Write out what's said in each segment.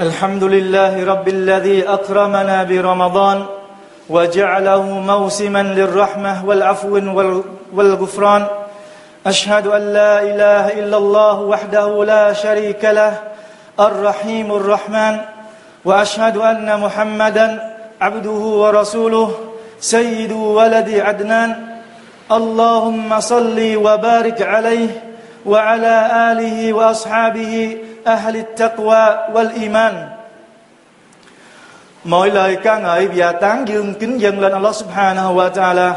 الحمد لله رب الذي أكرمنا برمضان وجعله موسما للرحمة والعفو والغفران. أشهد أن لا إله إلا الله وحده لا شريك له الرحيم الرحمن. وأشهد أن محمدا عبده ورسوله سيد ولد عدنان. اللهم صل وبارك عليه وعلى آله وأصحابه أهل التقوى والإيمان Mọi lời ca ngợi và tán dương kính dâng lên Allah subhanahu wa ta'ala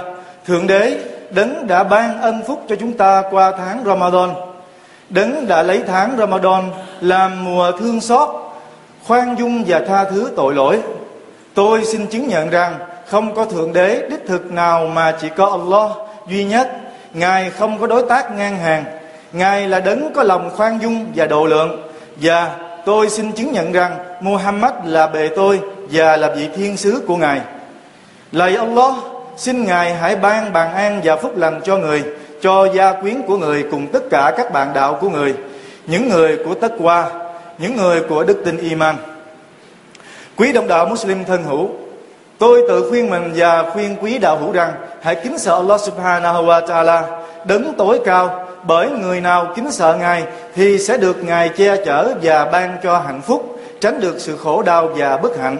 Thượng đế đấng đã ban ân phúc cho chúng ta qua tháng Ramadan Đấng đã lấy tháng Ramadan làm mùa thương xót Khoan dung và tha thứ tội lỗi Tôi xin chứng nhận rằng không có Thượng Đế đích thực nào mà chỉ có Allah duy nhất Ngài không có đối tác ngang hàng Ngài là đấng có lòng khoan dung và độ lượng Và tôi xin chứng nhận rằng Muhammad là bề tôi và là vị thiên sứ của Ngài. Lạy Allah Xin Ngài hãy ban bàn an và phúc lành cho người, Cho gia quyến của người cùng tất cả các bạn đạo của người, Những người của tất qua Những người của đức tin iman. Quý đồng đạo Muslim thân hữu, Tôi tự khuyên mình và khuyên quý đạo hữu rằng Hãy kính sợ Allah subhanahu wa ta'ala, Đấng tối cao Bởi người nào kính sợ Ngài Thì sẽ được Ngài che chở và ban cho hạnh phúc Tránh được sự khổ đau và bất hạnh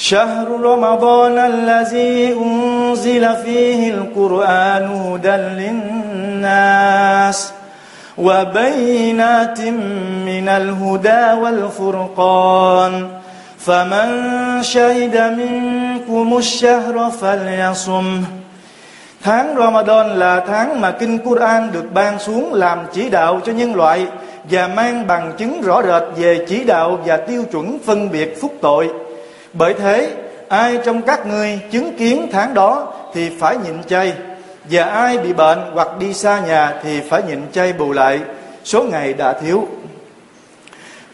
شهر رمضان الذي أنزل فيه القرآن هدى للناس وبينات من الهدى والفرقان فمن شهد منكم الشهر فليصم Tháng Ramadan là tháng mà Kinh Quran được ban xuống làm chỉ đạo cho nhân loại và mang bằng chứng rõ rệt về chỉ đạo và tiêu chuẩn phân biệt phúc tội. Bởi thế, ai trong các ngươi chứng kiến tháng đó thì phải nhịn chay và ai bị bệnh hoặc đi xa nhà thì phải nhịn chay bù lại số ngày đã thiếu.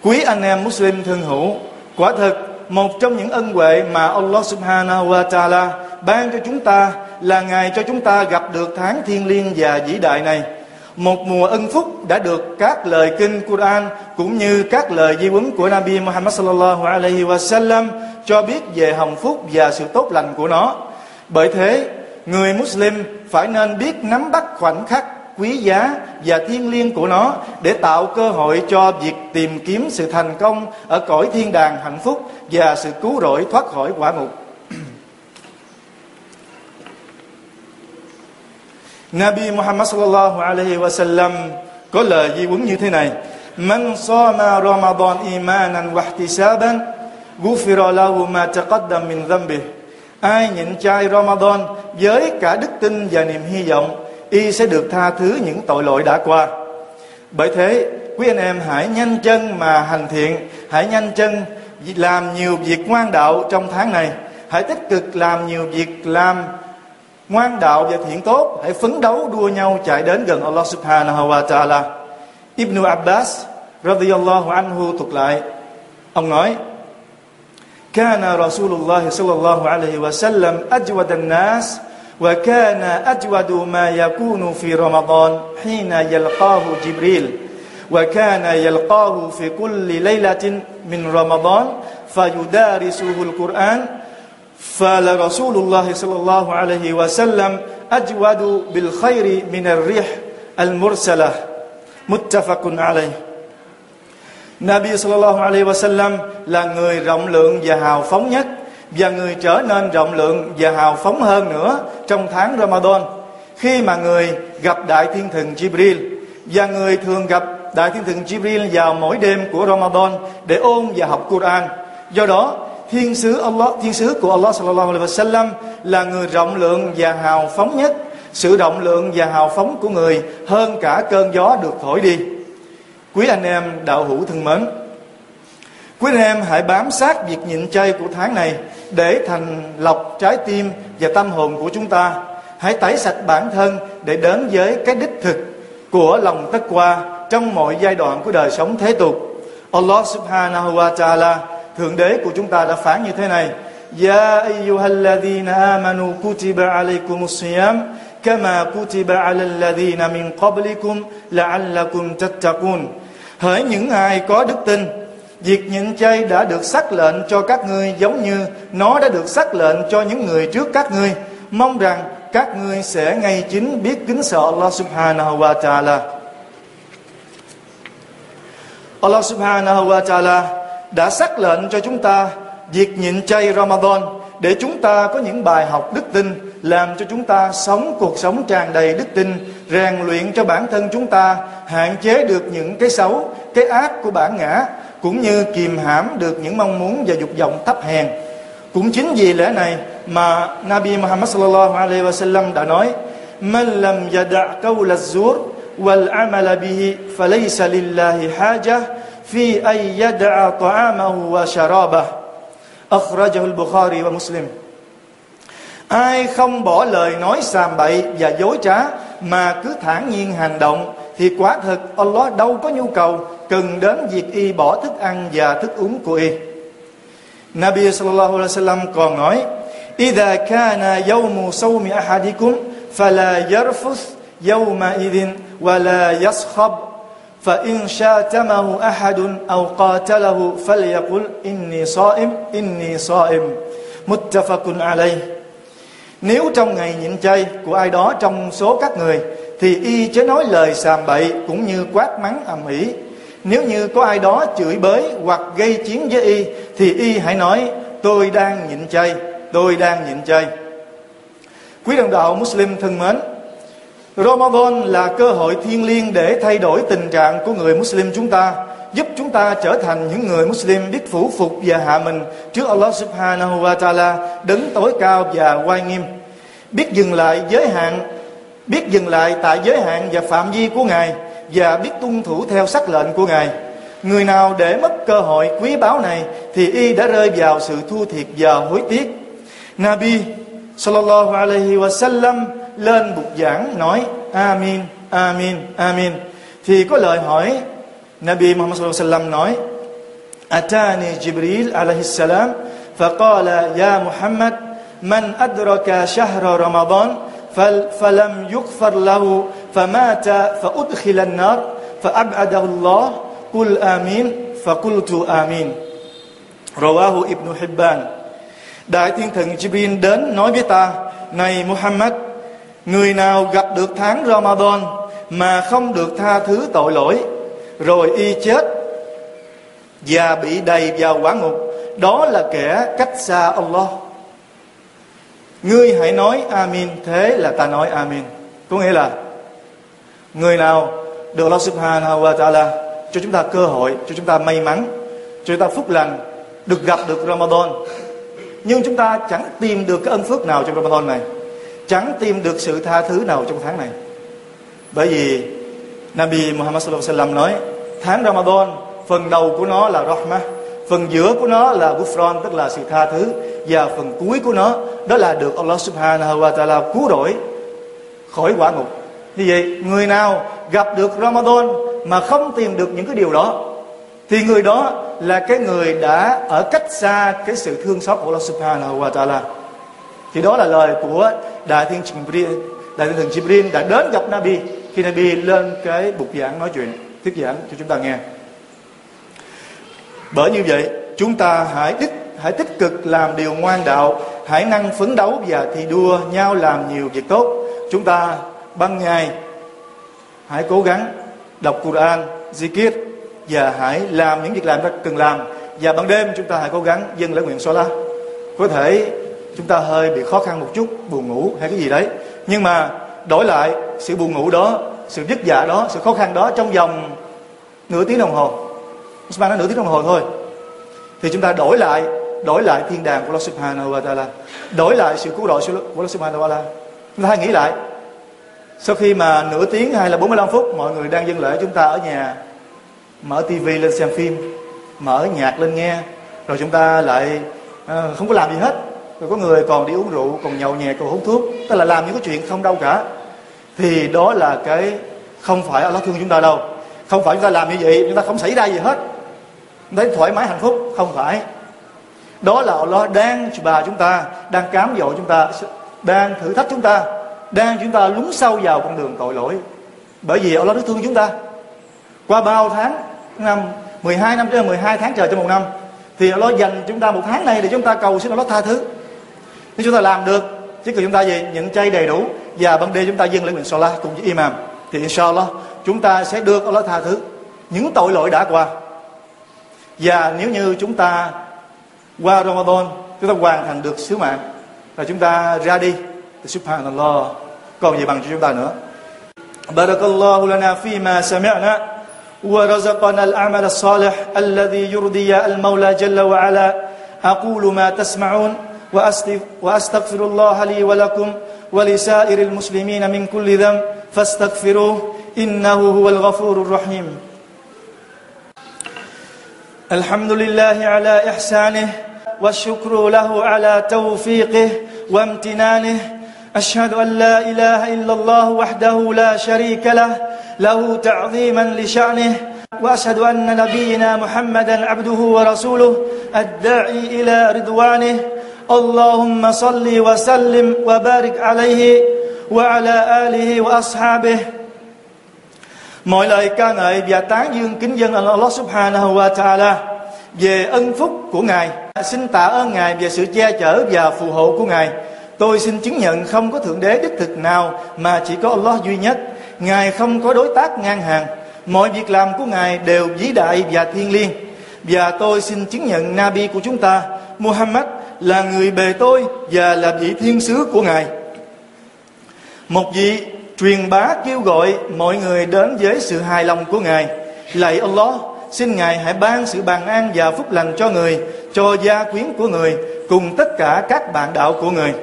Quý anh em Muslim thân hữu, quả thực một trong những ân huệ mà Allah Subhanahu wa Taala ban cho chúng ta là ngày cho chúng ta gặp được tháng thiên liêng và vĩ đại này. Một mùa ân phúc đã được các lời kinh Quran cũng như các lời di huấn của Nabi Muhammad sallallahu alaihi wasallam cho biết về hồng phúc và sự tốt lành của nó. Bởi thế, người Muslim phải nên biết nắm bắt khoảnh khắc quý giá và thiêng liêng của nó để tạo cơ hội cho việc tìm kiếm sự thành công ở cõi thiên đàng hạnh phúc và sự cứu rỗi thoát khỏi quả ngục. Nabi Muhammad sallallahu alaihi wasallam có lời di huấn như thế này: "Man sama Ramadan imanan wa ihtisaban, ghufira lahu ma taqaddam min dhanbihi." Ai nhịn chay Ramadan với cả đức tin và niềm hy vọng, y sẽ được tha thứ những tội lỗi đã qua. Bởi thế, quý anh em hãy nhanh chân mà hành thiện, hãy nhanh chân làm nhiều việc ngoan đạo trong tháng này. Hãy tích cực làm nhiều việc làm ngoan đạo và thiện tốt hãy phấn đấu đua nhau chạy đến gần Allah subhanahu wa ta'ala. Ibn Abbas radiyallahu anhu thuật lại. Ông nói كان رسول الله صلى الله عليه وسلم أجود الناس وكان أجود ما يكون في رمضان حين يلقاه جبريل وكان يلقاه في كل ليلة من رمضان فيدارسه القرآن فلرسول الله صلى الله عليه وسلم أجود بالخير من الريح المرسلة متفق عليه Nabi sallallahu alaihi wasallam là người rộng lượng và hào phóng nhất và người trở nên rộng lượng và hào phóng hơn nữa trong tháng Ramadan khi mà người gặp đại thiên thần Jibril và người thường gặp đại thiên thần Jibril vào mỗi đêm của Ramadan để ôn và học Quran. Do đó, thiên sứ Allah, thiên sứ của Allah sallallahu alaihi wasallam là người rộng lượng và hào phóng nhất. Sự rộng lượng và hào phóng của người hơn cả cơn gió được thổi đi. Quý anh em đạo hữu thân mến, quý anh em hãy bám sát việc nhịn chay của tháng này để thành lọc trái tim và tâm hồn của chúng ta. Hãy tẩy sạch bản thân để đến với cái đích thực của lòng tất qua trong mọi giai đoạn của đời sống thế tục. Allah subhanahu wa ta'ala Thượng đế của chúng ta đã phán như thế này Ya ayyuhalladhina amanu kutiba alaykumus siyam kama kutiba alal ladhina min qablikum la'allakum tattaqun Hỡi những ai có đức tin Việc nhịn chay đã được xác lệnh cho các ngươi giống như nó đã được xác lệnh cho những người trước các ngươi. Mong rằng các ngươi sẽ ngay chính biết kính sợ Allah subhanahu wa ta'ala. Allah subhanahu wa ta'ala đã xác lệnh cho chúng ta việc nhịn chay Ramadan để chúng ta có những bài học đức tin, làm cho chúng ta sống cuộc sống tràn đầy đức tin, rèn luyện cho bản thân chúng ta, hạn chế được những cái xấu, cái ác của bản ngã, cũng như kìm hãm được những mong muốn và dục vọng thấp hèn. Cũng chính vì lẽ này mà Nabi Muhammad sallallahu alaihi wasallam đã nói, man lam yada' qawl az-zur wal 'amal bihi falaysa lillahi haja fi an yada'a ta'amahu wa sharabah akhrajahu al-Bukhari wa Muslim ai không bỏ lời nói sàm bậy và dối trá mà cứ thản nhiên hành động thì quả thực Allah đâu có nhu cầu cần đến việc y bỏ thức ăn và thức uống của y Nabi sallallahu alaihi wasallam còn nói إذا كان يوم صوم أحدكم فلا يرفث يومئذ ولا يصخب فإن شاتمه أحد أو قاتله فليقل إني صائم إني صائم متفق عليه Nếu trong ngày nhịn chay của ai đó trong số các người Thì y chớ nói lời sàm bậy cũng như quát mắng ầm ĩ Nếu như có ai đó chửi bới hoặc gây chiến với y Thì y hãy nói tôi đang nhịn chay Tôi đang nhịn chay Quý đồng đạo Muslim thân mến Ramadan là cơ hội thiêng liêng để thay đổi tình trạng của người Muslim chúng ta, giúp chúng ta trở thành những người Muslim biết phủ phục và hạ mình trước Allah Subhanahu wa Taala, đứng tối cao và oai nghiêm. Biết dừng lại giới hạn, biết dừng lại tại giới hạn và phạm vi của Ngài và biết tuân thủ theo sắc lệnh của Ngài. Người nào để mất cơ hội quý báu này thì y đã rơi vào sự thua thiệt và hối tiếc. Nabi sallallahu alaihi wasallam lên bục giảng nói Amin, Amin, Amin thì có lời hỏi Nabi Muhammad sallallahu alaihi wasallam nói Atani Jibril alaihi salam فقال يا محمد من أدرك شهر رمضان فلم يغفر له فمات فأدخل النار فأبعده الله قل آمين فقلت آمين رواه ابن حبان Đại thiên thần Jibril đến nói với ta Này Muhammad Người nào gặp được tháng Ramadan Mà không được tha thứ tội lỗi, Rồi y chết Và bị đầy vào quả ngục, Đó là kẻ cách xa Allah. Ngươi hãy nói Amin, Thế là ta nói Amin. Có nghĩa là, Người nào được Allah subhanahu wa ta'ala Cho chúng ta cơ hội, Cho chúng ta may mắn, Cho chúng ta phúc lành, Được gặp được Ramadan. Nhưng chúng ta chẳng tìm được cái ân phước nào trong Ramadan này chẳng tìm được sự tha thứ nào trong tháng này bởi vì Nabi Muhammad sallallahu alaihi wasallam nói, tháng Ramadan, phần đầu của nó là rahmah, phần giữa của nó là gufran, tức là sự tha thứ, và phần cuối của nó, đó là được Allah subhanahu wa ta'ala cứu rỗi khỏi quả ngục như vậy, người nào gặp được Ramadan mà không tìm được những cái điều đó, thì người đó là cái người đã ở cách xa cái sự thương xót của Allah Subhanahu wa Taala. Thì đó là lời của Đại Thiên Jibril, Đại Thiên Thần Jibril đã đến gặp Nabi khi Nabi lên cái bục giảng nói chuyện, thuyết giảng cho chúng ta nghe. Bởi như vậy, chúng ta hãy tích hãy tích cực làm điều ngoan đạo, hãy năng phấn đấu và thi đua nhau làm nhiều việc tốt. Chúng ta ban ngày hãy cố gắng đọc Quran, zikir, và hãy làm những việc làm ta cần làm và ban đêm chúng ta hãy cố gắng dâng lễ nguyện Salah có thể chúng ta hơi bị khó khăn một chút buồn ngủ hay cái gì đấy. Nhưng mà đổi lại sự buồn ngủ đó sự vất vả đó sự khó khăn đó trong vòng nửa tiếng đồng hồ. Usman nói nửa tiếng đồng hồ thôi. Thì chúng ta đổi lại đổi lại thiên đàng của Allah Subhanahu wa Taala. Đổi lại sự cứu độ của Allah Subhanahu wa Taala. Chúng ta hãy nghĩ lại. Sau khi mà nửa tiếng hay là 45 phút mọi người đang dân lễ chúng ta ở nhà mở tivi lên xem phim mở nhạc lên nghe rồi chúng ta lại à, không có làm gì hết rồi có người còn đi uống rượu, còn nhậu nhẹt, còn hút thuốc, tức là làm những cái chuyện không đâu cả. Thì đó là cái không phải Allah thương chúng ta đâu. Không phải chúng ta làm như vậy, chúng ta không xảy ra gì hết. Thấy thoải mái hạnh phúc, không phải. Đó là Allah đang bà chúng ta, đang cám dỗ chúng ta, đang thử thách chúng ta, đang chúng ta lún sâu vào con đường tội lỗi. Bởi vì Allah rất thương chúng ta. Qua bao tháng, năm 12 năm trên 12 tháng trời trong một năm, thì Allah dành chúng ta một tháng này để chúng ta cầu xin Allah tha thứ nếu chúng ta làm được chỉ cần chúng ta gì nhận chay đầy đủ và ban đêm chúng ta dâng lên nguyện salat cùng với imam thì inshallah chúng ta sẽ được Allah tha thứ những tội lỗi đã qua và nếu như chúng ta qua Ramadan chúng ta hoàn thành được sứ mạng và chúng ta ra đi thì subhanallah còn gì bằng cho chúng ta nữa barakallahu lana fima sami'na ورزقنا الأعمال الصالح الذي يرضي المولى جل وعلا أقول ما تسمعون وأستغفر الله لي ولكم ولسائر المسلمين من كل ذنب فاستغفروه إنه هو الغفور الرحيم. الحمد لله على إحسانه والشكر له على توفيقه وامتنانه. أشهد أن لا إله إلا الله وحده لا شريك له له تعظيما لشأنه. وأشهد أن نبينا محمدا عبده ورسوله الداعي إلى رضوانه. اللهم صل وسلم وبارك عليه وعلى آله وأصحابه Mọi lời ca ngợi và tán dương kính dân Allah subhanahu wa ta'ala về ân phúc của Ngài. Xin tạ ơn Ngài về sự che chở và phù hộ của Ngài. Tôi xin chứng nhận không có Thượng Đế đích thực nào mà chỉ có Allah duy nhất. Ngài không có đối tác ngang hàng. Mọi việc làm của Ngài đều vĩ đại và thiêng liêng. Và tôi xin chứng nhận Nabi của chúng ta, Muhammad, là người bề tôi và là vị thiên sứ của Ngài. Một vị truyền bá kêu gọi mọi người đến với sự hài lòng của Ngài. Lạy Allah, xin Ngài hãy ban sự bàn an và phúc lành cho người, cho gia quyến của người, cùng tất cả các bạn đạo của người.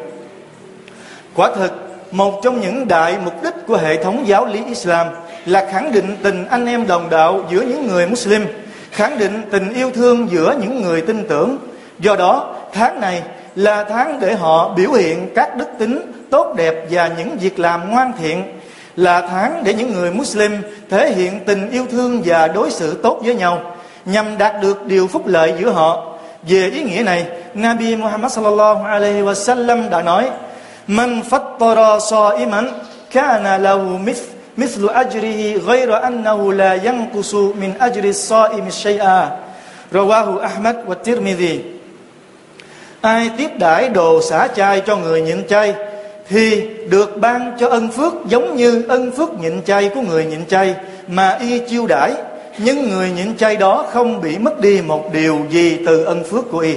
Quả thực, một trong những đại mục đích của hệ thống giáo lý Islam là khẳng định tình anh em đồng đạo giữa những người Muslim, khẳng định tình yêu thương giữa những người tin tưởng. Do đó, tháng này là tháng để họ biểu hiện các đức tính tốt đẹp và những việc làm ngoan thiện là tháng để những người Muslim thể hiện tình yêu thương và đối xử tốt với nhau nhằm đạt được điều phúc lợi giữa họ. Về ý nghĩa này, Nabi Muhammad sallallahu alaihi wasallam đã nói: "Man fattara sa'iman kana lahu mithlu ajrihi ghayra annahu la yanqusu min ajri as-sa'imi shay'a." Rawahu Ahmad wa Tirmidhi ai tiếp đãi đồ xả chay cho người nhịn chay, thì được ban cho ân phước giống như ân phước nhịn chay của người nhịn chay. Mà y chiêu đãi nhưng người nhịn chay đó không bị mất đi một điều gì từ ân phước của y.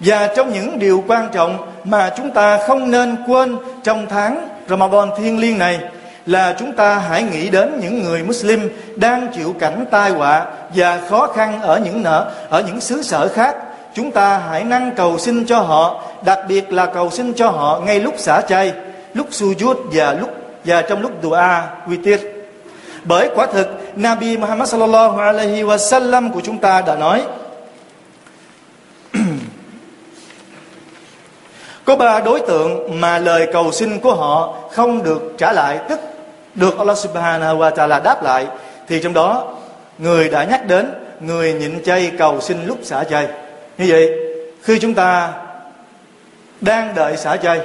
Và trong những điều quan trọng mà chúng ta không nên quên trong tháng Ramadan thiên liêng này, là chúng ta hãy nghĩ đến những người Muslim đang chịu cảnh tai họa và khó khăn ở những nợ, ở những xứ sở khác chúng ta hãy năng cầu xin cho họ, đặc biệt là cầu xin cho họ ngay lúc xả chay, lúc sujud và lúc, và trong lúc dua, witir. Bởi quả thực, Nabi Muhammad sallallahu alaihi wasallam của chúng ta đã nói, có ba đối tượng mà lời cầu xin của họ không được trả lại, tức được Allah subhanahu wa ta'ala đáp lại. Thì trong đó, người đã nhắc đến người nhịn chay cầu xin lúc xả chay như vậy, khi chúng ta đang đợi xả chay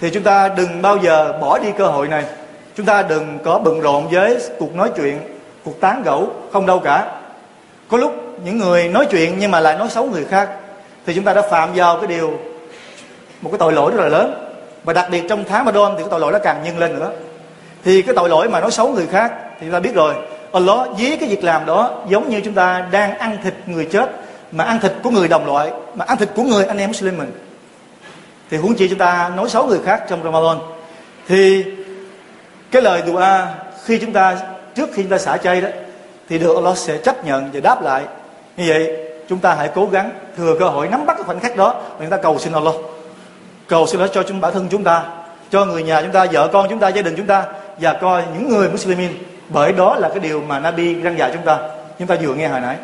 thì chúng ta đừng bao giờ bỏ đi cơ hội này. Chúng ta đừng có bận rộn với cuộc nói chuyện, cuộc tán gẫu không đâu cả. Có lúc những người nói chuyện nhưng mà lại nói xấu người khác, thì chúng ta đã phạm vào cái điều, một cái tội lỗi rất là lớn. Và đặc biệt trong tháng Ramadan thì cái tội lỗi nó càng nhân lên nữa. Thì cái tội lỗi mà nói xấu người khác thì chúng ta biết rồi. Allah dí cái việc làm đó giống như chúng ta đang ăn thịt người chết mà ăn thịt của người đồng loại, mà ăn thịt của người anh em Muslim mình. Thì huống chi chúng ta nói xấu người khác trong Ramadan. Thì cái lời dua khi chúng ta, trước khi chúng ta xả chay đó, thì được Allah sẽ chấp nhận và đáp lại. Như vậy, chúng ta hãy cố gắng thừa cơ hội nắm bắt cái khoảnh khắc đó và chúng ta cầu xin Allah. Cầu xin Allah cho chúng, bản thân chúng ta, cho người nhà chúng ta, vợ con chúng ta, gia đình chúng ta và coi những người Muslimin. Bởi đó là cái điều mà Nabi răng dạy chúng ta. Chúng ta vừa nghe hồi nãy.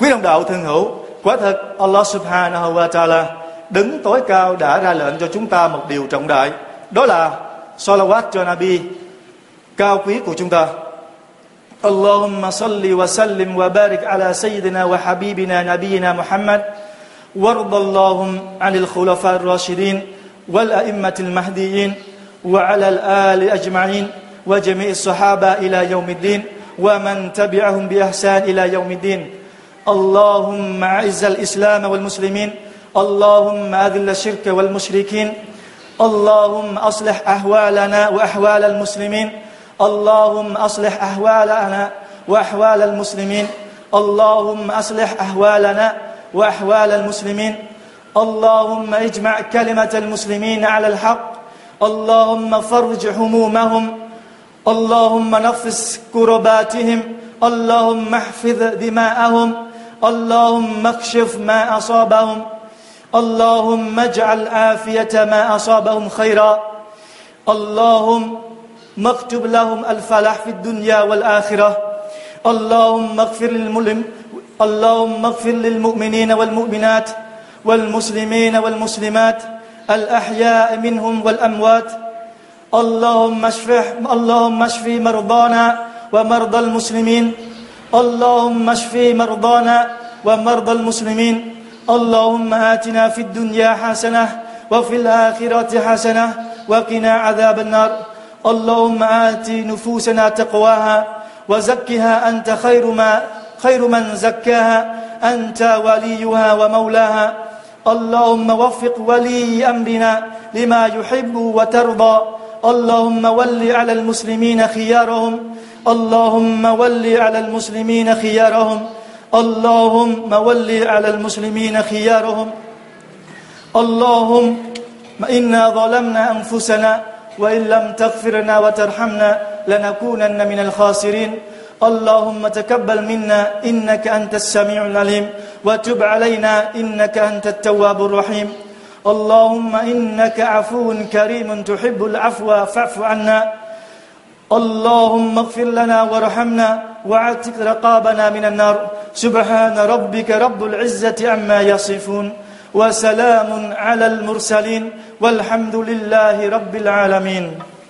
Quý đồng đạo thân hữu quả thật Allah subhanahu wa ta'ala đứng tối cao đã ra lệnh cho chúng ta một điều trọng đại đó là salawat cho Nabi cao quý của chúng ta. اللهم صل وسلم وبارك على سيدنا وحبيبنا نبينا محمد وارض اللهم عن الخلفاء الراشدين والأئمة المهديين وعلى الآل أجمعين وجميع الصحابة إلى يوم الدين ومن تبعهم بإحسان إلى يوم الدين اللهم أعز الإسلام والمسلمين اللهم أذل الشرك والمشركين اللهم أصلح أحوالنا وأحوال المسلمين اللهم أصلح أحوالنا وأحوال المسلمين اللهم أصلح أحوالنا وأحوال المسلمين اللهم اجمع كلمة المسلمين على الحق اللهم فرج همومهم اللهم نفس كرباتهم اللهم احفظ دماءهم اللهم اكشف ما أصابهم. اللهم اجعل عافية ما أصابهم خيرا. اللهم اكتب لهم الفلاح في الدنيا والآخرة. اللهم اغفر للمؤمن اللهم اغفر للمؤمنين والمؤمنات والمسلمين والمسلمات الأحياء منهم والأموات. اللهم اشف اللهم اشف مرضانا ومرضى المسلمين. اللهم اشف مرضانا ومرضى المسلمين. اللهم آتنا في الدنيا حسنة وفي الآخرة حسنة وقنا عذاب النار. اللهم آت نفوسنا تقواها وزكها أنت خير ما خير من زكاها. أنت وليها ومولاها. اللهم وفق ولي أمرنا لما يحب وترضى. اللهم ول على المسلمين خيارهم. اللهم ول على المسلمين خيارهم. اللهم ول على المسلمين خيارهم. اللهم إنا ظلمنا أنفسنا وإن لم تغفرنا وترحمنا لنكونن من الخاسرين. اللهم تقبل منا إنك أنت السميع العليم وتب علينا إنك أنت التواب الرحيم. اللهم إنك عفو كريم تحب العفو فاعف عنا. اللهم اغفر لنا وارحمنا واعتق رقابنا من النار. سبحان ربك رب العزة عما يصفون وسلام على المرسلين والحمد لله رب العالمين.